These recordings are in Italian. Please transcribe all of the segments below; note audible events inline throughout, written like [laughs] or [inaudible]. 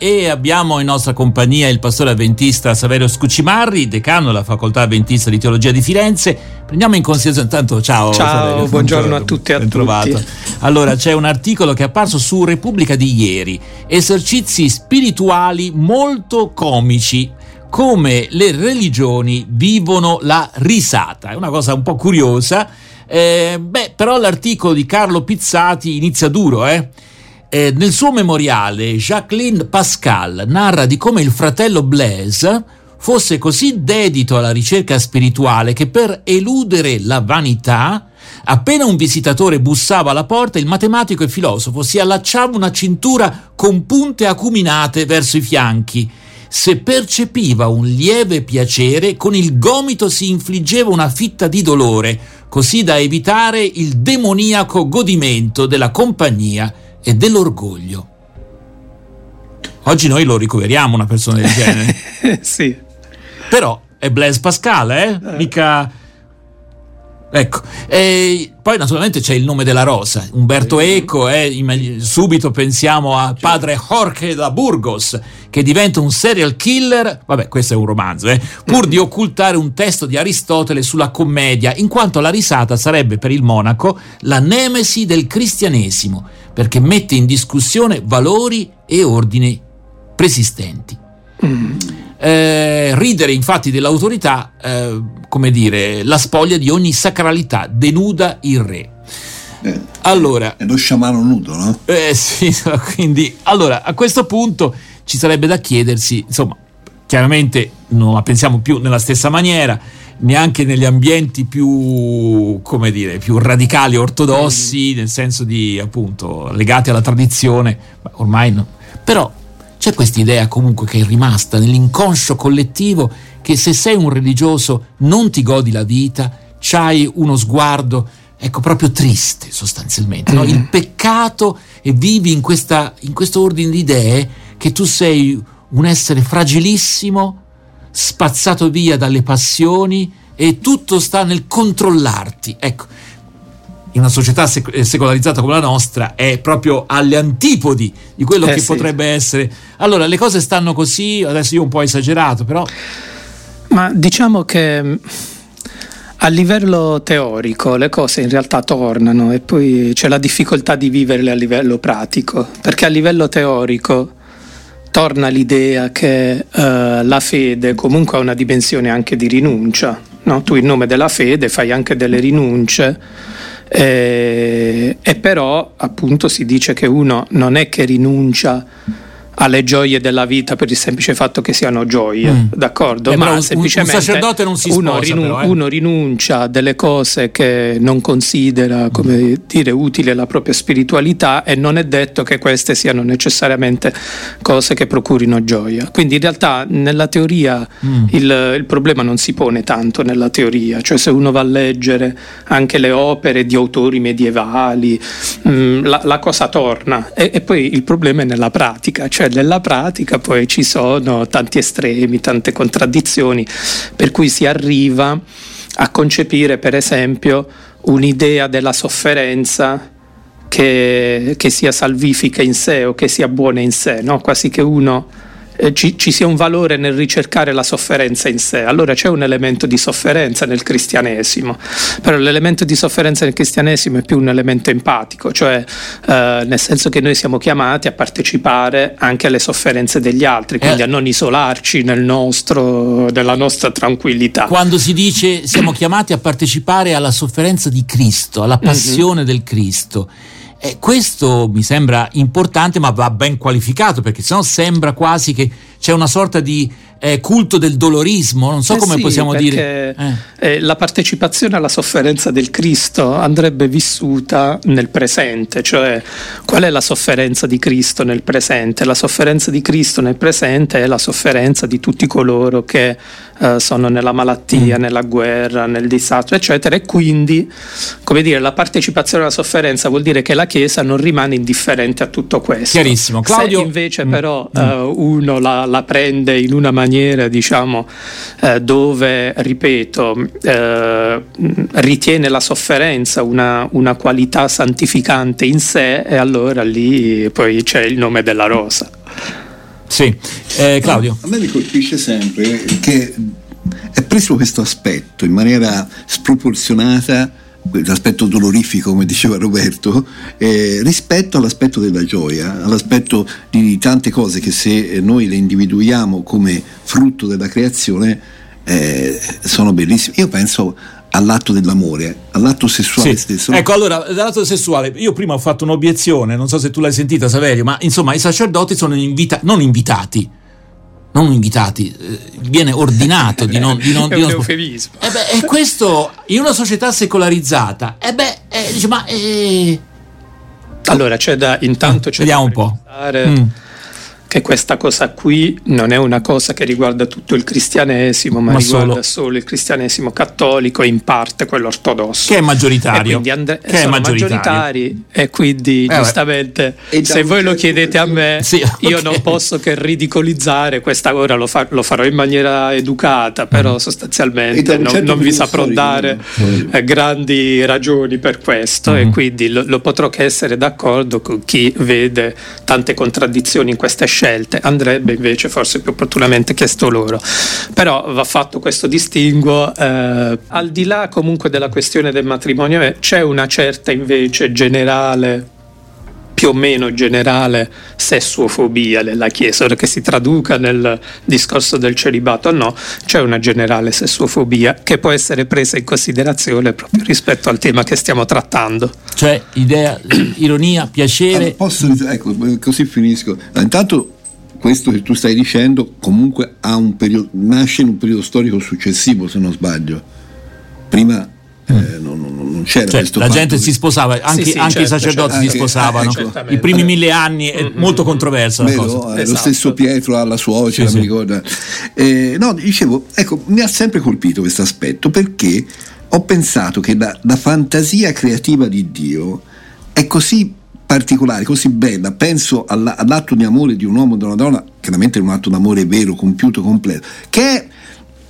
E abbiamo in nostra compagnia il pastore avventista Saverio Scucimarri, decano della facoltà avventista di teologia di Firenze. Prendiamo in considerazione intanto ciao. Ciao, Saverio, buongiorno a tutti e a trovato. tutti. Allora, c'è un articolo che è apparso su Repubblica di ieri, esercizi spirituali molto comici come le religioni vivono la risata. È una cosa un po' curiosa. Eh, beh, però l'articolo di Carlo Pizzati inizia duro, eh? Eh, nel suo memoriale, Jacqueline Pascal narra di come il fratello Blaise fosse così dedito alla ricerca spirituale che per eludere la vanità, appena un visitatore bussava alla porta, il matematico e filosofo si allacciava una cintura con punte acuminate verso i fianchi. Se percepiva un lieve piacere, con il gomito si infliggeva una fitta di dolore, così da evitare il demoniaco godimento della compagnia e dell'orgoglio. Oggi noi lo ricoveriamo una persona del genere. [laughs] sì. Però è Blaise Pascal, eh? Mica... Ecco, e poi naturalmente c'è il nome della rosa, Umberto Eco, eh, subito pensiamo a padre Jorge da Burgos che diventa un serial killer, vabbè questo è un romanzo, eh, pur di [laughs] occultare un testo di Aristotele sulla commedia, in quanto la risata sarebbe per il monaco la nemesi del cristianesimo, perché mette in discussione valori e ordini preesistenti. Mm. Eh, ridere infatti dell'autorità, eh, come dire, la spoglia di ogni sacralità, denuda il re. Eh, allora, è lo sciamano nudo, no? Eh sì, quindi allora a questo punto ci sarebbe da chiedersi, insomma, chiaramente non la pensiamo più nella stessa maniera, neanche negli ambienti più, come dire, più radicali ortodossi, nel senso di appunto legati alla tradizione, ormai no. Però c'è questa idea comunque che è rimasta nell'inconscio collettivo che se sei un religioso non ti godi la vita, c'hai uno sguardo, ecco, proprio triste sostanzialmente. No? Il peccato e vivi in, questa, in questo ordine di idee che tu sei un essere fragilissimo, spazzato via dalle passioni e tutto sta nel controllarti. Ecco, in una società sec- eh, secolarizzata come la nostra è proprio alle antipodi di quello eh che sì. potrebbe essere. Allora, le cose stanno così, adesso io un po' esagerato, però... Ma diciamo che mm, a livello teorico le cose in realtà tornano e poi c'è la difficoltà di viverle a livello pratico, perché a livello teorico torna l'idea che uh, la fede comunque ha una dimensione anche di rinuncia. No? Tu in nome della fede fai anche delle rinunce eh, e però appunto si dice che uno non è che rinuncia alle gioie della vita per il semplice fatto che siano gioie, mm. d'accordo? Eh, Ma un, semplicemente un sacerdote non si sposa, uno, rinu- però, eh. uno, rinuncia a delle cose che non considera come dire utile alla propria spiritualità e non è detto che queste siano necessariamente cose che procurino gioia. Quindi in realtà nella teoria mm. il, il, problema non si pone tanto nella teoria, cioè se uno va a leggere anche le opere di autori medievali, mh, mm, la, la, cosa torna e, e poi il problema è nella pratica, cioè nella pratica poi ci sono tanti estremi, tante contraddizioni, per cui si arriva a concepire per esempio un'idea della sofferenza che, che sia salvifica in sé o che sia buona in sé, no? quasi che uno eh, ci, ci, sia un valore nel ricercare la sofferenza in sé. Allora c'è un elemento di sofferenza nel cristianesimo, però l'elemento di sofferenza nel cristianesimo è più un elemento empatico, cioè eh, nel senso che noi siamo chiamati a partecipare anche alle sofferenze degli altri, quindi eh. a non isolarci nel nostro, nella nostra tranquillità. Quando si dice siamo chiamati a partecipare alla sofferenza di Cristo, alla passione mm-hmm. del Cristo, e questo mi sembra importante, ma va ben qualificato, perché sennò sembra quasi che c'è una sorta di eh, culto del dolorismo, non so eh come sì, possiamo dire. Eh. eh. la partecipazione alla sofferenza del Cristo andrebbe vissuta nel presente, cioè qual è la sofferenza di Cristo nel presente? La sofferenza di Cristo nel presente è la sofferenza di tutti coloro che eh, sono nella malattia, mm. nella guerra, nel disastro, eccetera, e quindi, come dire, la partecipazione alla sofferenza vuol dire che la Chiesa non rimane indifferente a tutto questo. Chiarissimo. Claudio... Se invece mm. però mm. Uh, uno la, la prende in una maniera maniera diciamo, eh, dove, ripeto, eh, ritiene la sofferenza una, una, qualità santificante in sé e allora lì poi c'è il nome della rosa. Sì, eh, Claudio. A me mi colpisce sempre che è preso questo aspetto in maniera sproporzionata l'aspetto dolorifico, come diceva Roberto, eh, rispetto all'aspetto della gioia, all'aspetto di tante cose che se noi le individuiamo come frutto della creazione eh, sono bellissime. Io penso all'atto dell'amore, all'atto sessuale sì. stesso. Ecco, allora, l'atto sessuale, io prima ho fatto un'obiezione, non so se tu l'hai sentita Saverio, ma insomma i sacerdoti sono invita- non invitati, non invitati, eh, viene ordinato di non... Di non, di non eufemismo. Eh beh, e questo in una società secolarizzata, e eh beh, eh, dice, ma... Eh... Allora, c'è da... intanto c'è Vediamo da un po'. Mm che questa cosa qui non è una cosa che riguarda tutto il cristianesimo, ma, ma riguarda solo. solo. il cristianesimo cattolico e in parte quello ortodosso. Che è maggioritario. E and- che sono maggioritari e quindi eh, giustamente se voi lo chiedete a me, sì, okay. io non posso che ridicolizzare questa ora, lo, fa- lo farò in maniera educata, però mm. sostanzialmente non, certo non vi saprò dare eh, grandi ragioni per questo mm. e quindi lo, lo potrò che essere d'accordo con chi vede tante contraddizioni in queste scelte scelte, andrebbe invece forse più opportunamente chiesto loro. Però va fatto questo distinguo, eh, al di là comunque della questione del matrimonio, eh, c'è una certa invece generale più o meno generale sessuofobia nella Chiesa, ora che si traduca nel discorso del celibato o no, c'è una generale sessuofobia che può essere presa in considerazione proprio rispetto al tema che stiamo trattando. Cioè idea, [clears throat] ironia, piacere. Allora, posso, ecco, così finisco. Intanto questo che tu stai dicendo comunque periodo, nasce in un periodo storico successivo, se non sbaglio. Prima c'era cioè, questo la gente che... si sposava anche, sì, sì, anche certo, i sacerdoti certo, si sposavano eh, i primi mille anni è mm-hmm. molto controversa la cosa. Eh, esatto. lo stesso Pietro alla suocera sì, mi ricorda. Eh, no dicevo ecco mi ha sempre colpito questo aspetto perché ho pensato che la, la fantasia creativa di Dio è così particolare, così bella, penso all'atto di amore di un uomo e di una donna, chiaramente è un atto d'amore vero, compiuto, completo, che è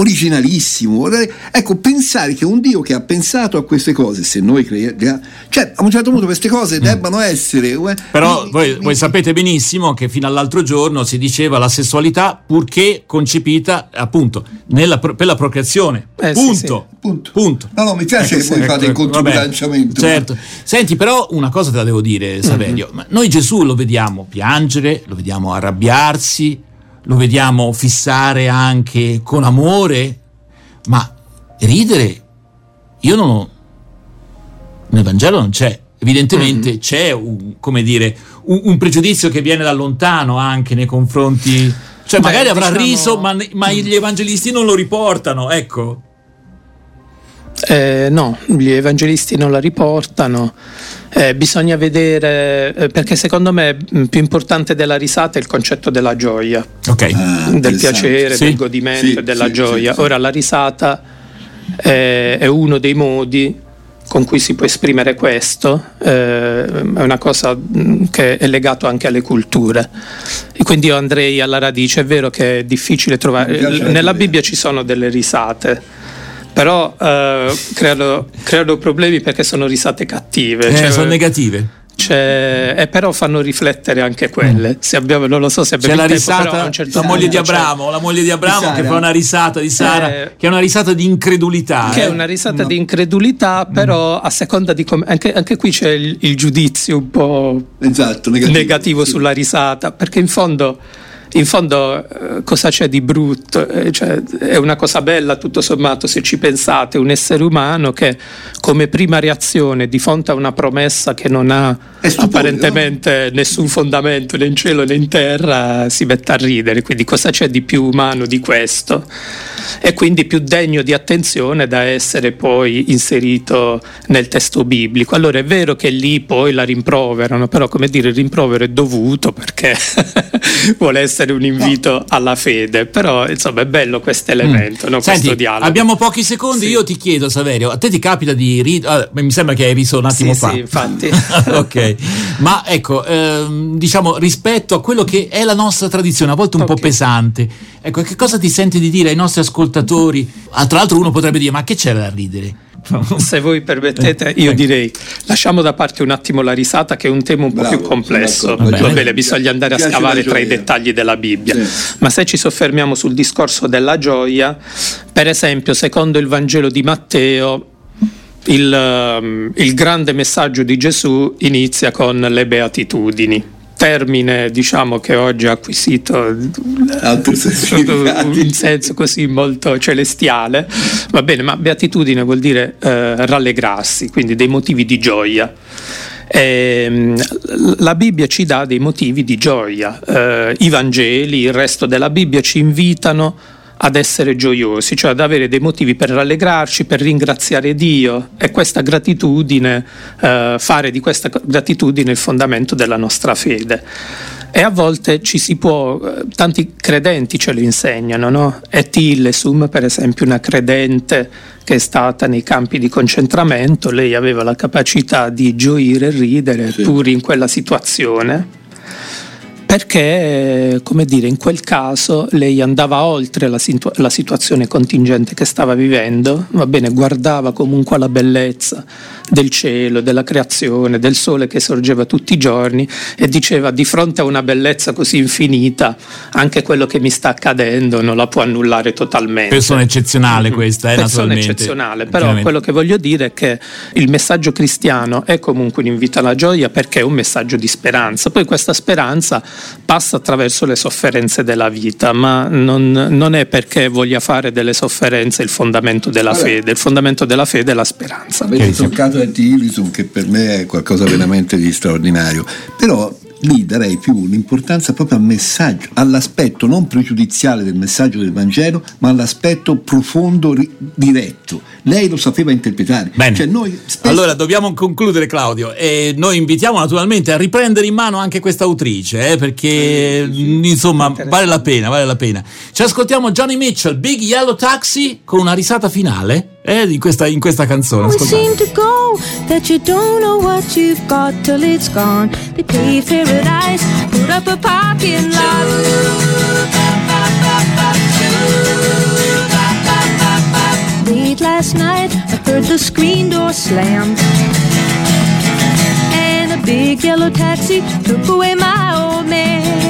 originalissimo. Ecco, pensare che un Dio che ha pensato a queste cose, se noi creiamo, cioè a un certo punto queste cose mm. debbano essere. Eh, Però mi, voi, mi, voi, sapete benissimo che fino all'altro giorno si diceva la sessualità purché concepita appunto nella, per la procreazione. Eh, punto. Sì, sì. punto. punto. No, no, mi piace ecco, che voi ecco, fate il controbilanciamento. Certo. Senti, però una cosa te la devo dire, Saverio. Mm-hmm. Noi Gesù lo vediamo piangere, lo vediamo arrabbiarsi lo vediamo fissare anche con amore, ma ridere, io non ho, nel Vangelo non c'è. Evidentemente mm-hmm. c'è un, come dire, un, un, pregiudizio che viene da lontano anche nei confronti. Cioè, Beh, magari avrà diciamo... riso, ma, ma gli evangelisti non lo riportano, ecco. Eh, no, gli evangelisti non la riportano. Eh, bisogna vedere, eh, perché secondo me mm, più importante della risata è il concetto della gioia, okay. ah, del piacere, sì. del godimento sì, e della sì, gioia. Ora la risata è, è, uno dei modi con cui si può esprimere questo, eh, è una cosa mm, che è legato anche alle culture. E quindi io andrei alla radice, è vero che è difficile trovare, nella Bibbia ci sono delle risate però eh, creano, creano, problemi perché sono risate cattive. Eh, cioè, sono negative. Cioè, e però fanno riflettere anche quelle. Se abbiamo, non lo so se abbiamo C'è la risata, certo la moglie di Abramo, cioè, la moglie di Abramo che fa una risata di Sara, eh, che è una risata di incredulità. Che eh? è una risata no. di incredulità, però mm. a seconda di come. Anche, anche, qui c'è il, il, giudizio un po' esatto, negativo, negativo sì. sulla risata, perché in fondo in fondo eh, cosa c'è di brutto? Eh, cioè, è una cosa bella tutto sommato se ci pensate, un essere umano che come prima reazione di fronte a una promessa che non ha apparentemente nessun fondamento né in cielo né in terra si mette a ridere, quindi cosa c'è di più umano di questo? E quindi più degno di attenzione da essere poi inserito nel testo biblico. Allora è vero che lì poi la rimproverano, però come dire il rimprovero è dovuto perché [laughs] vuole essere un invito alla fede, però insomma è bello questo elemento, mm. no? Senti, questo dialogo. Abbiamo pochi secondi, sì. io ti chiedo Saverio, a te ti capita di ridere, ah, mi sembra che hai riso un attimo sì, fa. Sì, infatti. [laughs] ok, ma ecco, ehm, diciamo rispetto a quello che è la nostra tradizione, a volte un okay. po' pesante, ecco, che cosa ti senti di dire ai nostri ascoltatori? Ah, tra l'altro uno potrebbe dire, ma che c'era da ridere? [laughs] Se voi permettete, io direi lasciamo da parte un attimo la risata, che è un tema un po' Bravo, più complesso. Va bene, bisogna andare a scavare tra i dettagli della Bibbia. Sì. Ma se ci soffermiamo sul discorso della gioia, per esempio, secondo il Vangelo di Matteo, il, ehm, il grande messaggio di Gesù inizia con le beatitudini. Termine, diciamo, che oggi ha acquisito significati. in senso così molto celestiale, va bene, ma beatitudine vuol dire eh, rallegrarsi, quindi dei motivi di gioia. Ehm, la Bibbia ci dà dei motivi di gioia, Eh, i Vangeli, il resto della Bibbia ci invitano ad essere gioiosi, cioè ad avere dei motivi per rallegrarci, per ringraziare Dio e questa gratitudine, eh, fare di questa gratitudine il fondamento della nostra fede. E a volte ci si può, eh, tanti credenti ce lo insegnano, no? E Tillesum, per esempio, una credente che è stata nei campi di concentramento, lei aveva la capacità di gioire e ridere Sì. pur in quella situazione perché, come dire, in quel caso lei andava oltre la, situ- la situazione contingente che stava vivendo, va bene, guardava comunque alla bellezza del cielo, della creazione, del sole che sorgeva tutti i giorni e diceva di fronte a una bellezza così infinita, anche quello che mi sta accadendo non la può annullare totalmente. Persona eccezionale questa, eh, Persona eccezionale, però quello che voglio dire è che il messaggio cristiano è comunque un invito alla gioia perché è un messaggio di speranza. Poi questa speranza passa attraverso le sofferenze della vita, ma non, non è perché voglia fare delle sofferenze il fondamento della Vabbè. fede. Il fondamento della fede è la speranza. Avete toccato Anti-Illisum che per me è qualcosa veramente di straordinario, però lì darei più l'importanza proprio al messaggio, all'aspetto non pregiudiziale del messaggio del Vangelo, ma all'aspetto profondo, ri- diretto. Lei lo sapeva interpretare. Bene. Cioè noi spesso- Allora dobbiamo concludere Claudio e noi invitiamo naturalmente a riprendere in mano anche questa autrice eh, perché mh, insomma vale la pena, vale la pena. Ci ascoltiamo Johnny Mitchell, Big Yellow Taxi con una risata finale eh, in, questa, in questa canzone. Ascoltate. seem to go that you don't know what you've got till it's gone. They paved paradise, put up a parking lot. Late last night, I heard the screen door slam. And a big yellow taxi took away my old man.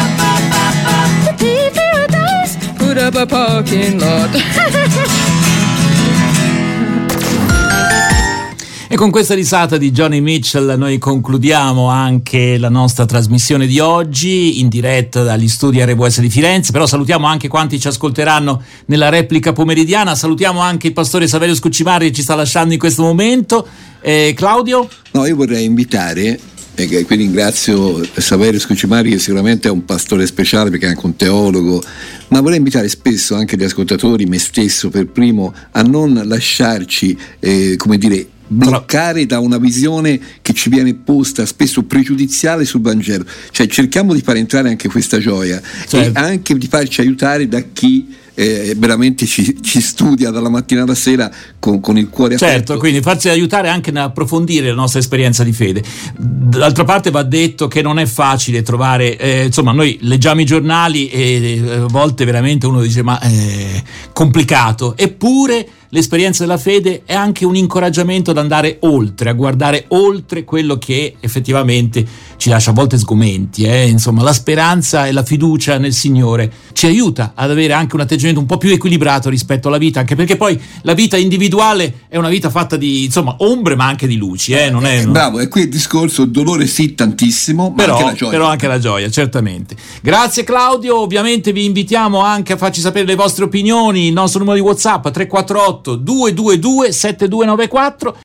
A parking lot. E con questa risata di Johnny Mitchell noi concludiamo anche la nostra trasmissione di oggi in diretta dagli studi RWS di Firenze, però salutiamo anche quanti ci ascolteranno nella replica pomeridiana, salutiamo anche il pastore Saverio Scucimari che ci sta lasciando in questo momento. Eh, Claudio? No, io vorrei invitare, e quindi ringrazio Saverio Scucimari che sicuramente è un pastore speciale perché è anche un teologo, ma vorrei invitare spesso anche gli ascoltatori, me stesso per primo, a non lasciarci, eh, come dire, bloccare da una visione che ci viene posta spesso pregiudiziale sul Vangelo, cioè cerchiamo di far entrare anche questa gioia Certo. e anche di farci aiutare da chi eh, veramente ci, ci studia dalla mattina alla sera con, con il cuore Certo, aperto. quindi farci aiutare anche nell'approfondire la nostra esperienza di fede. D'altra parte va detto che non è facile trovare, eh, insomma, noi leggiamo i giornali e eh, a volte veramente uno dice ma è complicato, eppure l'esperienza della fede è anche un incoraggiamento ad andare oltre, a guardare oltre quello che effettivamente ci lascia a volte sgomenti. eh. Insomma, la speranza e la fiducia nel Signore ci aiuta ad avere anche un atteggiamento un po' più equilibrato rispetto alla vita, anche perché poi la vita individuale è una vita fatta di insomma ombre ma anche di luci. Eh. Non è, non- Bravo, e qui il discorso, il dolore sì tantissimo, ma però anche la gioia. però anche la gioia, certamente. Grazie Claudio, ovviamente vi invitiamo anche a farci sapere le vostre opinioni, il nostro numero di WhatsApp 348 222 7294